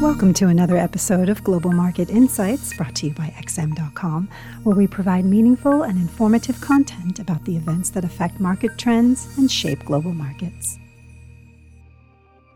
Welcome to another episode of Global Market Insights brought to you by XM.com, where we provide meaningful and informative content about the events that affect market trends and shape global markets.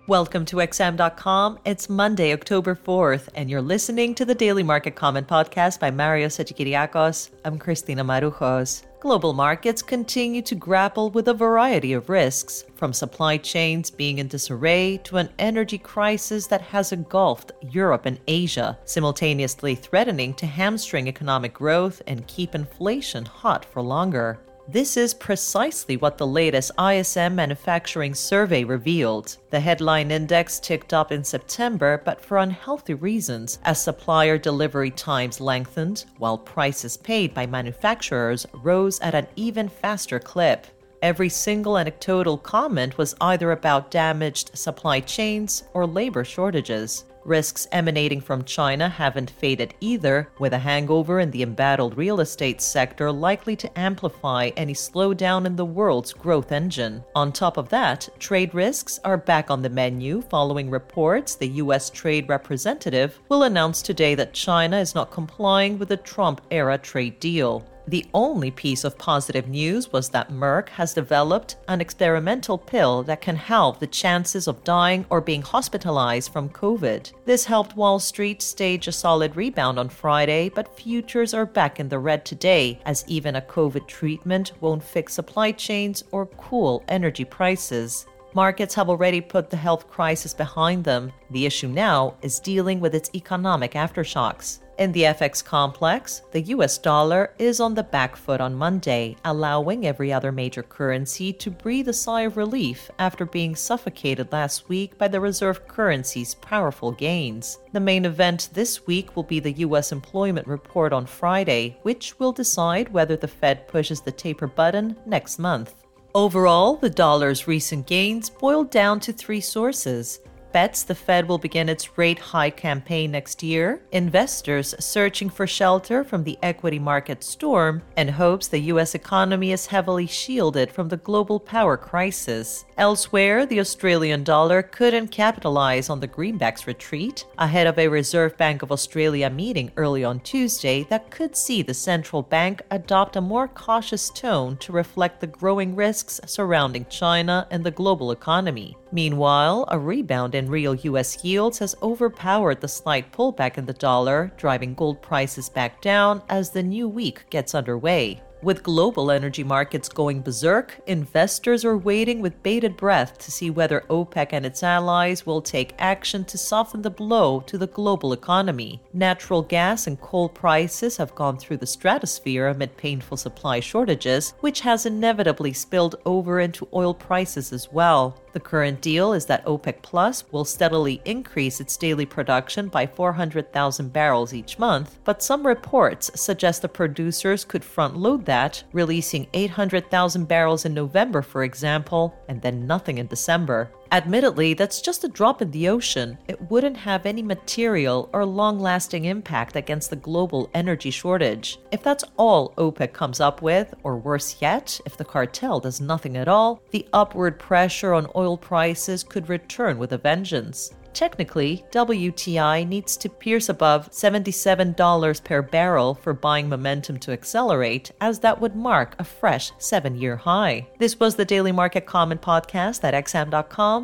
Welcome to XM.com. It's Monday, October 4th, and you're listening to the Daily Market Comment Podcast by Mario Hadjikyriacos. I'm Christina Marujos. Global markets continue to grapple with a variety of risks, from supply chains being in disarray to an energy crisis that has engulfed Europe and Asia, simultaneously threatening to hamstring economic growth and keep inflation hot for longer. This is precisely what the latest ISM manufacturing survey revealed. The headline index ticked up in September, but for unhealthy reasons, as supplier delivery times lengthened, while prices paid by manufacturers rose at an even faster clip. Every single anecdotal comment was either about damaged supply chains or labor shortages. Risks emanating from China haven't faded either, with a hangover in the embattled real estate sector likely to amplify any slowdown in the world's growth engine. On top of that, trade risks are back on the menu following reports the U.S. Trade Representative will announce today that China is not complying with the Trump era trade deal. The only piece of positive news was that Merck has developed an experimental pill that can halve the chances of dying or being hospitalized from COVID. This helped Wall Street stage a solid rebound on Friday, but futures are back in the red today, as even a COVID treatment won't fix supply chains or cool energy prices. Markets have already put the health crisis behind them. The issue now is dealing with its economic aftershocks. In the FX complex, the US dollar is on the back foot on Monday, allowing every other major currency to breathe a sigh of relief after being suffocated last week by the reserve currency's powerful gains. The main event this week will be the US employment report on Friday, which will decide whether the Fed pushes the taper button next month. Overall, the dollar's recent gains boiled down to three sources bets the Fed will begin its rate hike campaign next year, investors searching for shelter from the equity market storm, and hopes the U.S. economy is heavily shielded from the global power crisis. Elsewhere, the Australian dollar couldn't capitalize on the greenback's retreat ahead of a Reserve Bank of Australia meeting early on Tuesday that could see the central bank adopt a more cautious tone to reflect the growing risks surrounding China and the global economy. Meanwhile, a rebound in real US yields has overpowered the slight pullback in the dollar, driving gold prices back down as the new week gets underway. With global energy markets going berserk, investors are waiting with bated breath to see whether OPEC and its allies will take action to soften the blow to the global economy. Natural gas and coal prices have gone through the stratosphere amid painful supply shortages, which has inevitably spilled over into oil prices as well. The current deal is that OPEC Plus will steadily increase its daily production by 400,000 barrels each month, but some reports suggest the producers could front load that, releasing 800,000 barrels in November, for example, and then nothing in December. Admittedly, that's just a drop in the ocean. It wouldn't have any material or long lasting impact against the global energy shortage. If that's all OPEC comes up with, or worse yet, if the cartel does nothing at all, the upward pressure on oil prices could return with a vengeance. Technically, WTI needs to pierce above $77 per barrel for buying momentum to accelerate, as that would mark a fresh seven year high. This was the Daily Market Comment Podcast at XM.com.